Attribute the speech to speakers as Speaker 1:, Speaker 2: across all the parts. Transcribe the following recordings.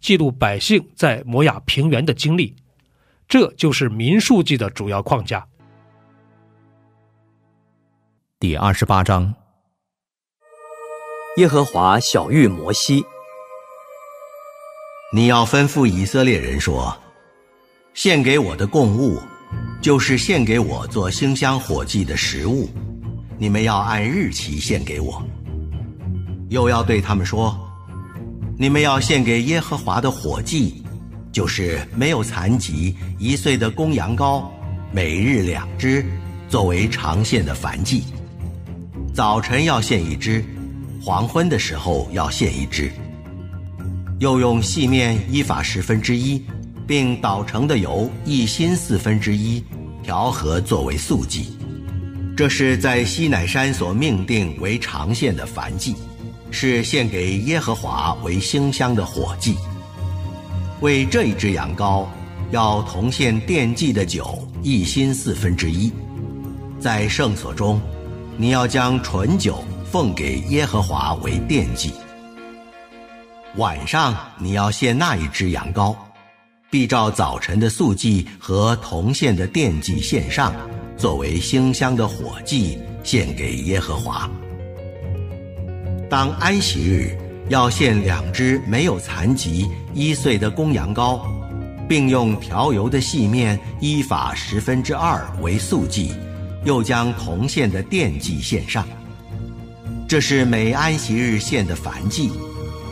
Speaker 1: 记录百姓在摩亚平原的经历，这就是民数记的主要框架。
Speaker 2: 第二十八章，
Speaker 3: 耶和华小谕摩西：“
Speaker 4: 你要吩咐以色列人说，献给我的供物，就是献给我做馨香火祭的食物，你们要按日期献给我。又要对他们说。”你们要献给耶和华的火祭，就是没有残疾一岁的公羊羔，每日两只，作为长献的燔祭。早晨要献一只，黄昏的时候要献一只。又用细面一法十分之一，并捣成的油一心四分之一，调和作为素祭。这是在西乃山所命定为长献的燔祭。是献给耶和华为馨香的火祭。为这一只羊羔，要同献奠祭的酒一心四分之一。在圣所中，你要将纯酒奉给耶和华为奠祭。晚上你要献那一只羊羔，必照早晨的素祭和同献的奠祭献上，作为馨香的火祭献给耶和华。当安息日，要献两只没有残疾一岁的公羊羔，并用调油的细面依法十分之二为素祭，又将铜线的奠祭献上。这是每安息日献的燔祭，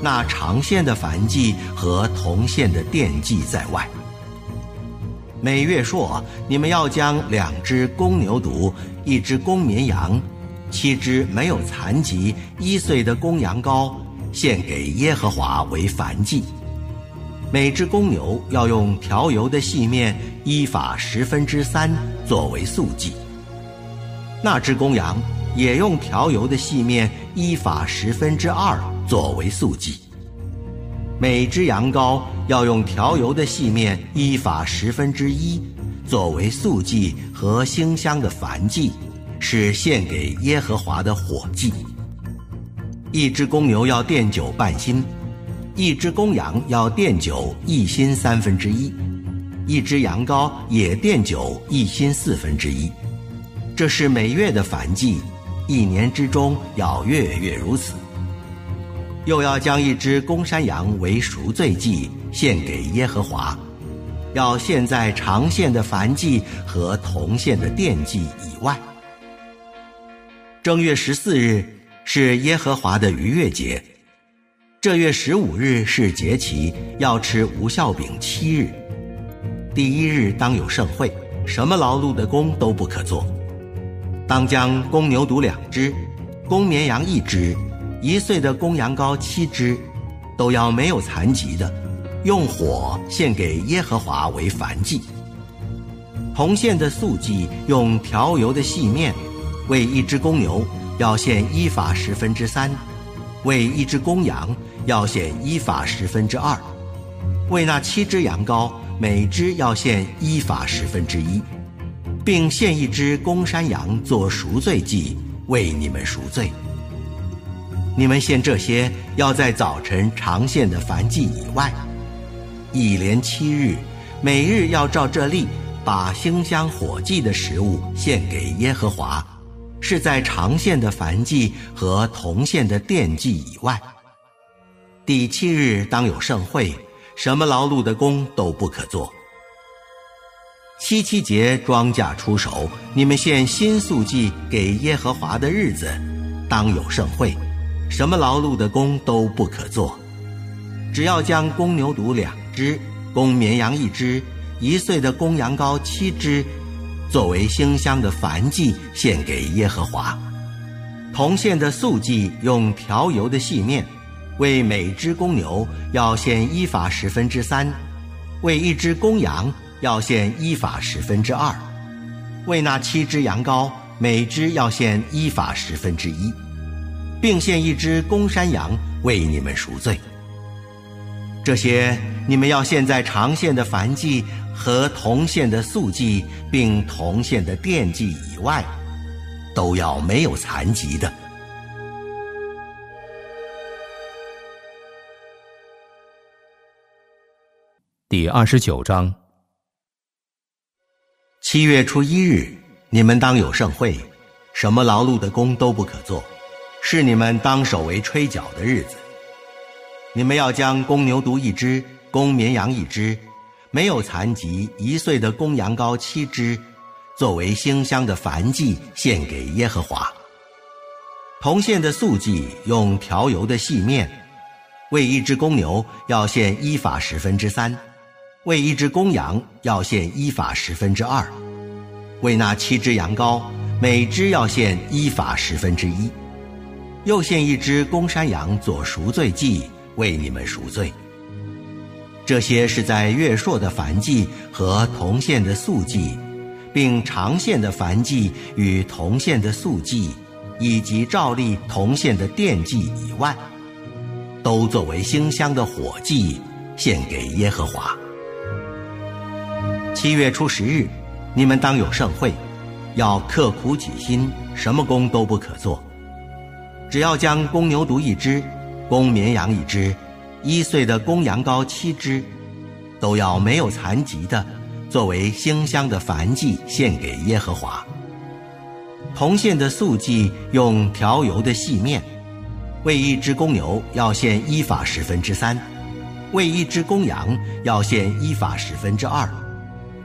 Speaker 4: 那长线的燔祭和铜线的奠祭在外。每月朔，你们要将两只公牛犊，一只公绵羊。七只没有残疾一岁的公羊羔，献给耶和华为燔祭。每只公牛要用调油的细面依法十分之三作为素祭。那只公羊也用调油的细面依法十分之二作为素祭。每只羊羔要用调油的细面依法十分之一作为素祭和馨香的燔祭。是献给耶和华的火祭。一只公牛要奠酒半心，一只公羊要奠酒一心三分之一，一只羊羔也奠酒一心四分之一。这是每月的燔祭，一年之中要月月如此。又要将一只公山羊为赎罪祭献给耶和华，要献在长献的燔祭和铜献的奠祭以外。正月十四日是耶和华的逾越节，这月十五日是节期，要吃无效饼七日。第一日当有盛会，什么劳碌的工都不可做。当将公牛犊两只，公绵羊一只，一岁的公羊羔七只，都要没有残疾的，用火献给耶和华为燔祭。红线的素祭用调油的细面。为一只公牛要献一法十分之三，为一只公羊要献一法十分之二，为那七只羊羔每只要献一法十分之一，并献一只公山羊做赎罪祭，为你们赎罪。你们献这些要在早晨常献的燔祭以外，一连七日，每日要照这例，把馨香火祭的食物献给耶和华。是在长线的燔祭和铜线的奠祭以外。第七日当有盛会，什么劳碌的工都不可做。七七节庄稼出手，你们献新素祭给耶和华的日子，当有盛会，什么劳碌的工都不可做，只要将公牛犊两只，公绵羊一只，一岁的公羊羔七只，作为馨香的燔祭献给耶和华。铜线的素祭用调油的细面，为每只公牛要献一法十分之三，为一只公羊。要献一法十分之二，为那七只羊羔，每只要献一法十分之一，并献一只公山羊为你们赎罪。这些你们要献在长线的燔祭和铜线的素祭，并铜线的奠祭以外，都要没有残疾的。
Speaker 2: 第二十九章。
Speaker 4: 七月初一日，你们当有盛会，什么劳碌的工都不可做，是你们当守为吹角的日子。你们要将公牛犊一只，公绵羊一只，没有残疾一岁的公羊羔七只，作为馨香的燔祭献给耶和华。铜线的素祭用调油的细面，为一只公牛要献一法十分之三。为一只公羊要献一法十分之二，为那七只羊羔，每只要献一法十分之一，又献一只公山羊做赎罪祭，为你们赎罪。这些是在月朔的燔祭和同献的素祭，并长献的燔祭与同献的素祭，以及照例同献的奠祭以外，都作为馨香的火祭献给耶和华。七月初十日，你们当有盛会，要刻苦己心，什么工都不可做。只要将公牛犊一只，公绵羊一只，一岁的公羊羔七只，都要没有残疾的，作为馨香的燔祭献给耶和华。同献的素祭用调油的细面，为一只公牛要献一法十分之三，为一只公羊要献一法十分之二。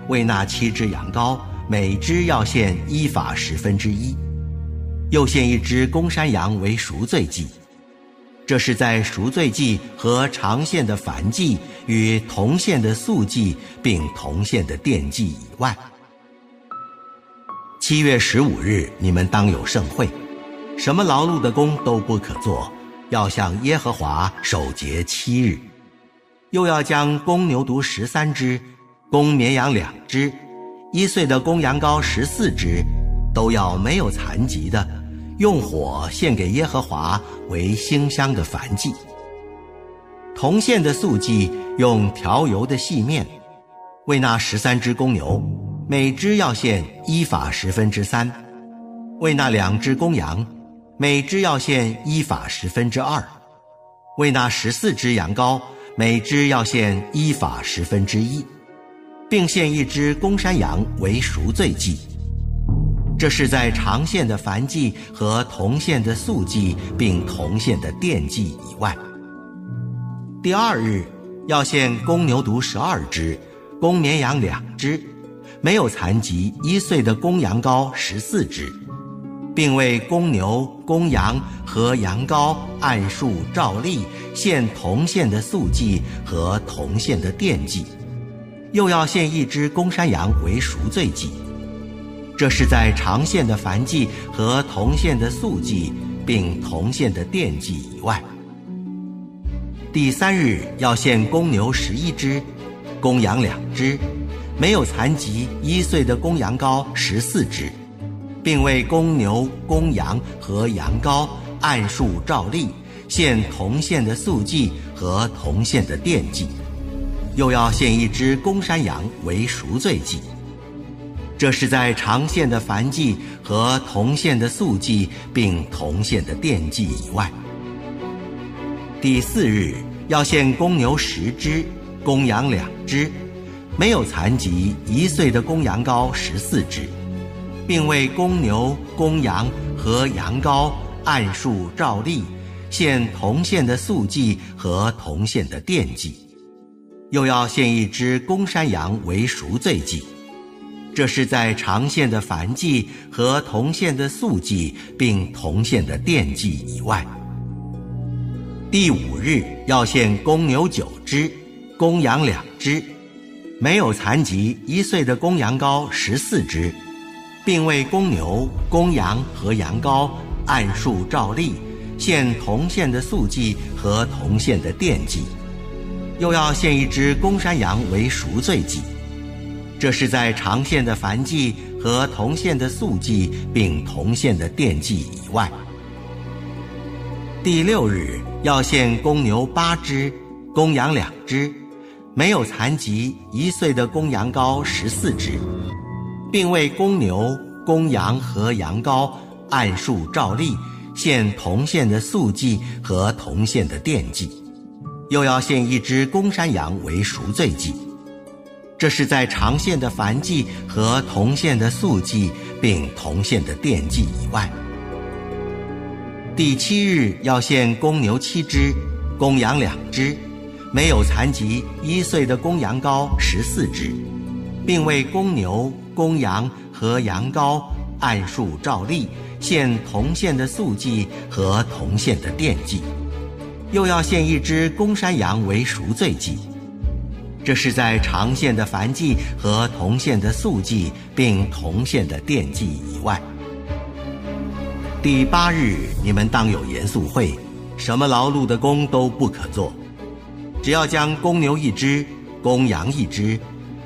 Speaker 4: 为那七只羊羔，每只要献一法十分之一，又献一只公山羊为赎罪祭。这是在赎罪祭和长线的燔祭与铜线的素祭，并铜线的奠祭以外。七月十五日，你们当有盛会，什么劳碌的工都不可做，要向耶和华守节七日，又要将公牛犊十三只。公绵羊两只，一岁的公羊羔十四只，都要没有残疾的，用火献给耶和华为馨香的燔祭。铜线的素祭用调油的细面，为那十三只公牛，每只要献一法十分之三；为那两只公羊，每只要献一法十分之二；为那十四只羊羔，每只要献一法十分之一。并献一只公山羊为赎罪祭，这是在长线的燔祭和同线的素祭，并同线的奠祭以外。第二日要献公牛犊十二只，公绵羊两只，没有残疾一岁的公羊羔十四只，并为公牛、公羊和羊羔按数照例献同线的素祭和同线的奠祭。又要献一只公山羊为赎罪祭，这是在长线的燔祭和同线的素祭，并同线的奠祭以外。第三日要献公牛十一只，公羊两只，没有残疾一岁的公羊羔十四只，并为公牛、公羊和羊羔按数照例献同线的素祭和同线的奠祭。又要献一只公山羊为赎罪祭，这是在长线的燔祭和同线的素祭，并同线的奠祭以外。第四日要献公牛十只，公羊两只，没有残疾一岁的公羊羔十四只，并为公牛、公羊和羊羔按数照例献同线的素祭和同线的奠祭。又要献一只公山羊为赎罪祭，这是在长线的燔祭和同线的素祭，并同线的奠祭以外。第五日要献公牛九只，公羊两只，没有残疾一岁的公羊羔十四只，并为公牛、公羊和羊羔按数照例献同线的素祭和同线的奠祭，又要献一只公山羊为赎罪祭。这是在长线的燔祭和同线的素祭，并同线的奠祭以外。第六日要献公牛八只，公羊两只，没有残疾一岁的公羊羔十四只，并为公牛、公羊和羊羔按数照例献同线的素祭和同线的奠祭，又要献一只公山羊为赎罪祭。这是在长线的燔祭和同线的素祭，并同线的奠祭以外。第七日要献公牛七只，公羊两只，没有残疾一岁的公羊羔十四只，并为公牛、公羊和羊羔按数照例献同线的素祭和同线的奠祭，又要献一只公山羊为赎罪祭。这是在长线的燔祭和同线的素祭，并同线的奠祭以外。第八日，你们当有严肃会，什么劳碌的工都不可做，只要将公牛一只，公羊一只，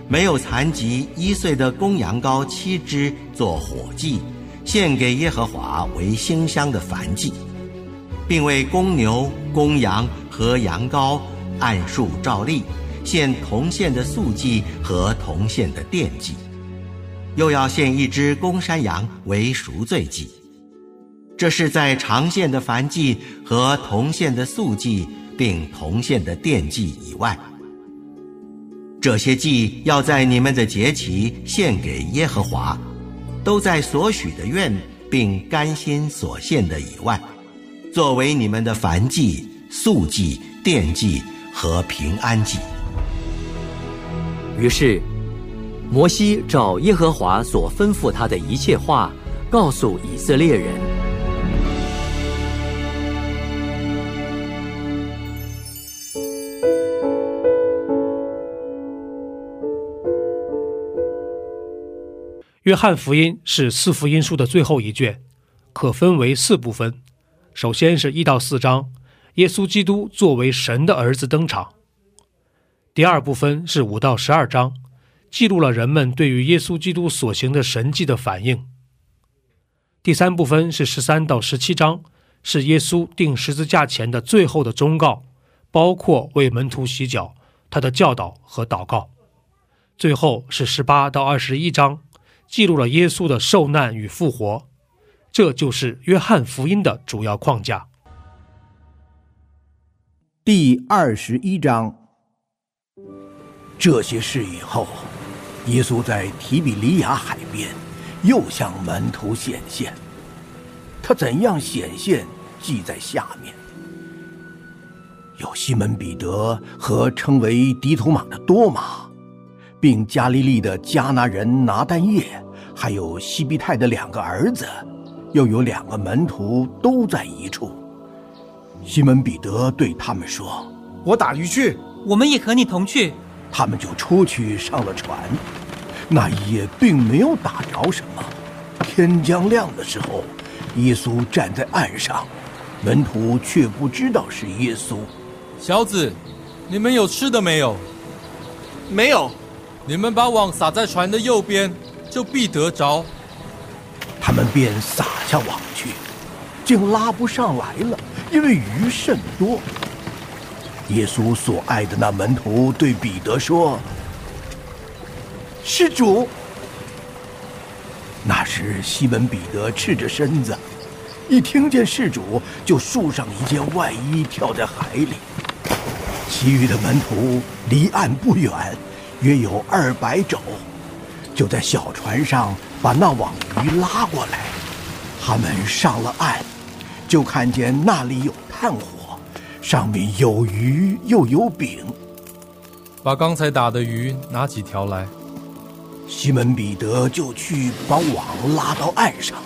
Speaker 4: 没有残疾一岁的公羊羔七只做火祭，献给耶和华为馨香的燔祭，并为公牛、公羊和羊羔按数照例。献铜线的素祭和铜线的奠祭，又要献一只公山羊为赎罪祭。这是在长线的燔祭和铜线的素祭，并铜线的奠祭以外。这些祭要在你们的节期献给耶和华，都在所许的愿并甘心所献的以外，作为你们的燔祭、素祭、奠祭和平安祭。
Speaker 3: 于是，摩西照耶和华所吩咐他的一切话，告诉以色列人。
Speaker 1: 约翰福音是四福音书的最后一卷，可分为四部分。首先是一到四章，耶稣基督作为神的儿子登场。第二部分是五到十二章，记录了人们对于耶稣基督所行的神迹的反应。第三部分是十三到十七章，是耶稣钉十字架前的最后的忠告，包括为门徒洗脚、他的教导和祷告。最后是十八到二十一章，记录了耶稣的受难与复活。这就是约翰福音的主要框架。
Speaker 5: 第二十一章。这些事以后，耶稣在提比利亚海边又向门徒显现。他怎样显现，记在下面。有西门彼得和称为迪图马的多马，并加利利的迦拿人拿丹叶，还有西庇太的两个儿子，又有两个门徒都在一处。西门彼得对他们说：“
Speaker 6: 我打鱼去，
Speaker 7: 我们也和你同去。”
Speaker 5: 他们就出去上了船，那一夜并没有打着什么。天将亮的时候，耶稣站在岸上，门徒却不知道是耶稣。
Speaker 8: 小子，你们有吃的没有？
Speaker 6: 没有。
Speaker 8: 你们把网撒在船的右边，就必得着。
Speaker 5: 他们便撒下网去，竟拉不上来了，因为鱼甚多。耶稣所爱的那门徒对彼得说：“
Speaker 6: 施主。”
Speaker 5: 那时西门彼得赤着身子，一听见施主，就束上一件外衣，跳在海里。其余的门徒离岸不远，约有二百肘，就在小船上把那网鱼拉过来。他们上了岸，就看见那里有炭火。上面有鱼又有饼，
Speaker 8: 把刚才打的鱼拿几条来。
Speaker 5: 西门彼得就去把网拉到岸上，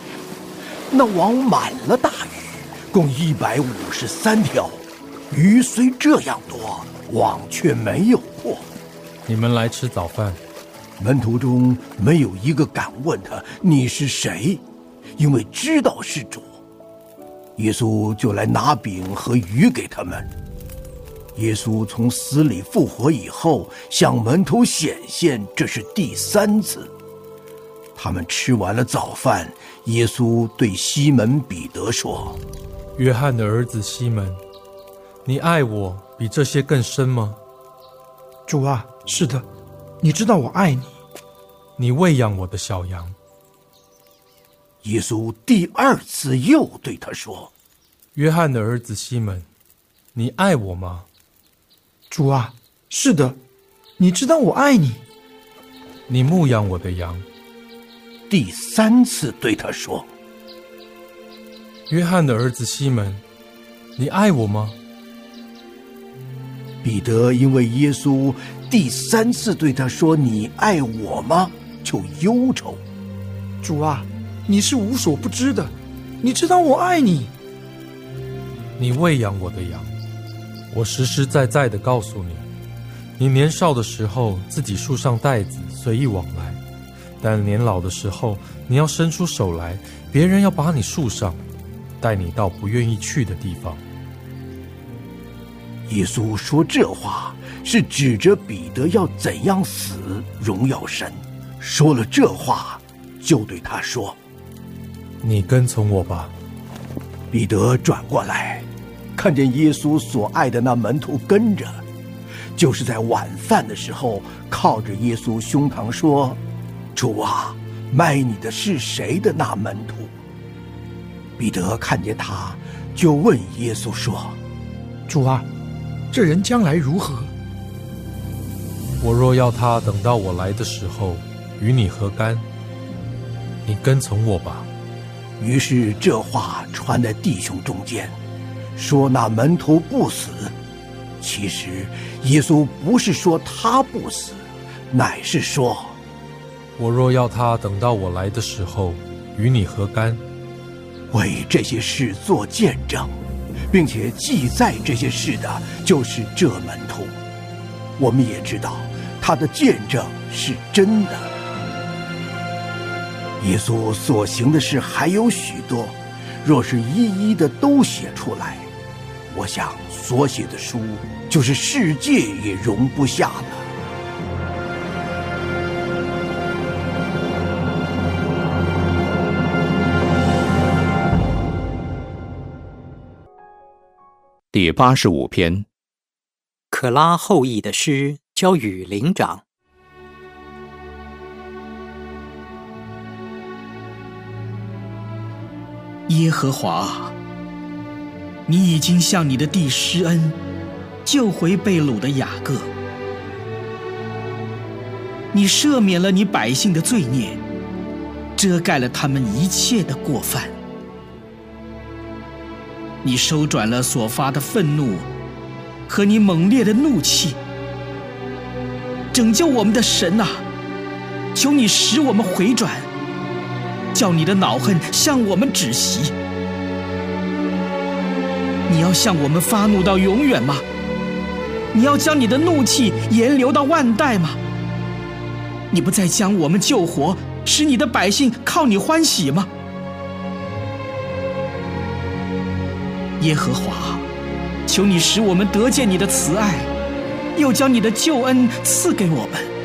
Speaker 5: 那网满了大鱼，共一百五十三条。鱼虽这样多，网却没有破。
Speaker 8: 你们来吃早饭。
Speaker 5: 门徒中没有一个敢问他你是谁，因为知道是主。耶稣就来拿饼和鱼给他们。耶稣从死里复活以后，向门徒显现，这是第三次。他们吃完了早饭，耶稣对西门彼得说：“
Speaker 8: 约翰的儿子西门，你爱我比这些更深吗？”“
Speaker 7: 主啊，是的，你知道我爱你。
Speaker 8: 你喂养我的小羊。”
Speaker 5: 耶稣第二次又对他说：“
Speaker 8: 约翰的儿子西门，你爱我吗？”
Speaker 7: 主啊，是的，你知道我爱你。
Speaker 8: 你牧养我的羊。
Speaker 5: 第三次对他说：“
Speaker 8: 约翰的儿子西门，你爱我吗？”
Speaker 5: 彼得因为耶稣第三次对他说“你爱我吗”，就忧愁。
Speaker 7: 主啊，你是无所不知的，你知道我爱你。
Speaker 8: 你喂养我的羊。我实实在在的告诉你，你年少的时候自己束上带子随意往来，但年老的时候你要伸出手来，别人要把你束上，带你到不愿意去的地方。
Speaker 5: 耶稣说这话是指着彼得要怎样死，荣耀神。说了这话，就对他说：“
Speaker 8: 你跟从我吧。”
Speaker 5: 彼得转过来。看见耶稣所爱的那门徒跟着，就是在晚饭的时候靠着耶稣胸膛说：“主啊，卖你的是谁的那门徒？”彼得看见他，就问耶稣说：“
Speaker 7: 主啊，这人将来如何？
Speaker 8: 我若要他等到我来的时候与你何干？你跟从我吧。”
Speaker 5: 于是这话传在弟兄中间。说那门徒不死，其实耶稣不是说他不死，乃是说：
Speaker 8: 我若要他等到我来的时候，与你何干？
Speaker 5: 为这些事做见证，并且记载这些事的，就是这门徒。我们也知道他的见证是真的。耶稣所行的事还有许多，若是一一的都写出来。我想所写的书，就是世界也容不下了。
Speaker 2: 第八十五篇，
Speaker 3: 可拉后裔的诗交与灵长。
Speaker 9: 耶和华。你已经向你的弟施恩，救回被掳的雅各。你赦免了你百姓的罪孽，遮盖了他们一切的过犯。你收转了所发的愤怒和你猛烈的怒气，拯救我们的神呐！求你使我们回转，叫你的恼恨向我们止息。你要向我们发怒到永远吗？你要将你的怒气延留到万代吗？你不再将我们救活，使你的百姓靠你欢喜吗？耶和华，求你使我们得见你的慈爱，又将你的救恩赐给我们。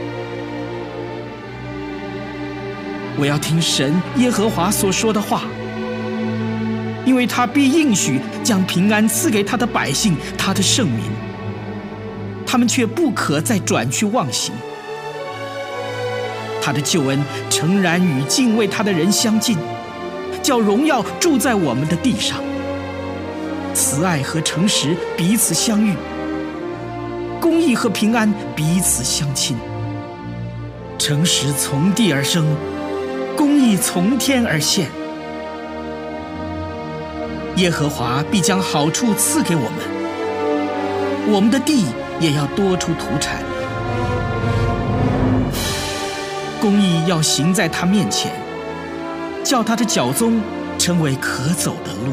Speaker 9: 我要听神耶和华所说的话。因为他必应许将平安赐给他的百姓，他的圣民。他们却不可再转去忘形。他的救恩诚然与敬畏他的人相近，叫荣耀住在我们的地上。慈爱和诚实彼此相遇，公义和平安彼此相亲。诚实从地而生，公义从天而现。耶和华必将好处赐给我们，我们的地也要多出土产。公义要行在他面前，叫他的脚宗成为可走的路。